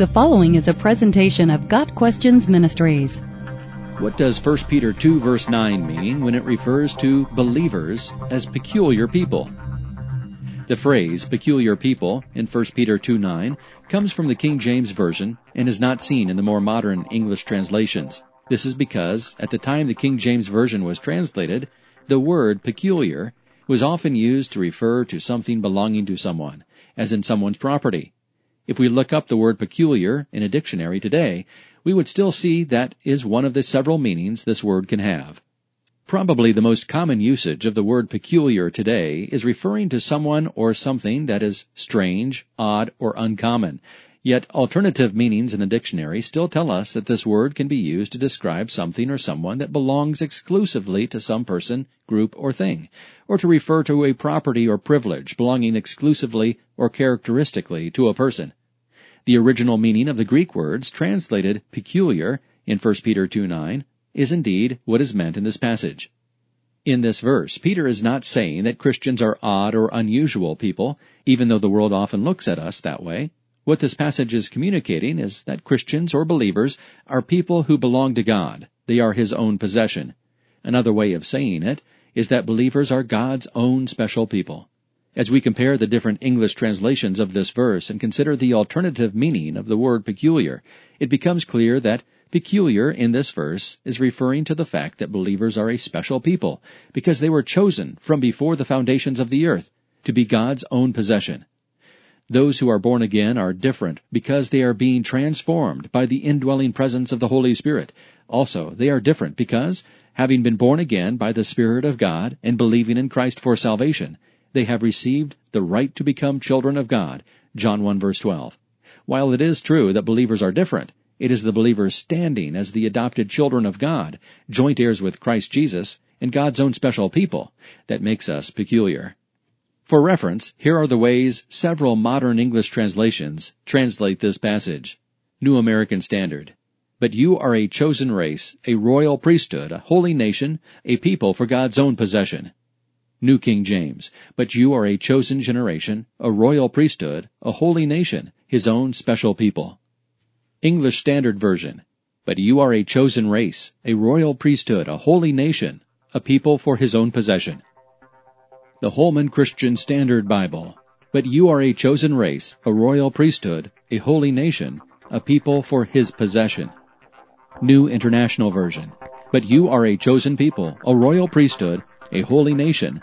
The following is a presentation of Got Questions Ministries. What does 1 Peter 2 verse 9 mean when it refers to believers as peculiar people? The phrase peculiar people in 1 Peter 2 9 comes from the King James Version and is not seen in the more modern English translations. This is because at the time the King James Version was translated, the word peculiar was often used to refer to something belonging to someone, as in someone's property. If we look up the word peculiar in a dictionary today, we would still see that is one of the several meanings this word can have. Probably the most common usage of the word peculiar today is referring to someone or something that is strange, odd, or uncommon. Yet alternative meanings in the dictionary still tell us that this word can be used to describe something or someone that belongs exclusively to some person, group, or thing, or to refer to a property or privilege belonging exclusively or characteristically to a person. The original meaning of the Greek words translated peculiar in 1 Peter 2 9 is indeed what is meant in this passage. In this verse, Peter is not saying that Christians are odd or unusual people, even though the world often looks at us that way. What this passage is communicating is that Christians or believers are people who belong to God. They are His own possession. Another way of saying it is that believers are God's own special people. As we compare the different English translations of this verse and consider the alternative meaning of the word peculiar, it becomes clear that peculiar in this verse is referring to the fact that believers are a special people because they were chosen from before the foundations of the earth to be God's own possession. Those who are born again are different because they are being transformed by the indwelling presence of the Holy Spirit. Also, they are different because, having been born again by the Spirit of God and believing in Christ for salvation, they have received the right to become children of God. John 1 verse 12. While it is true that believers are different, it is the believers standing as the adopted children of God, joint heirs with Christ Jesus, and God's own special people, that makes us peculiar. For reference, here are the ways several modern English translations translate this passage. New American Standard. But you are a chosen race, a royal priesthood, a holy nation, a people for God's own possession. New King James. But you are a chosen generation, a royal priesthood, a holy nation, his own special people. English Standard Version. But you are a chosen race, a royal priesthood, a holy nation, a people for his own possession. The Holman Christian Standard Bible. But you are a chosen race, a royal priesthood, a holy nation, a people for his possession. New International Version. But you are a chosen people, a royal priesthood, a holy nation,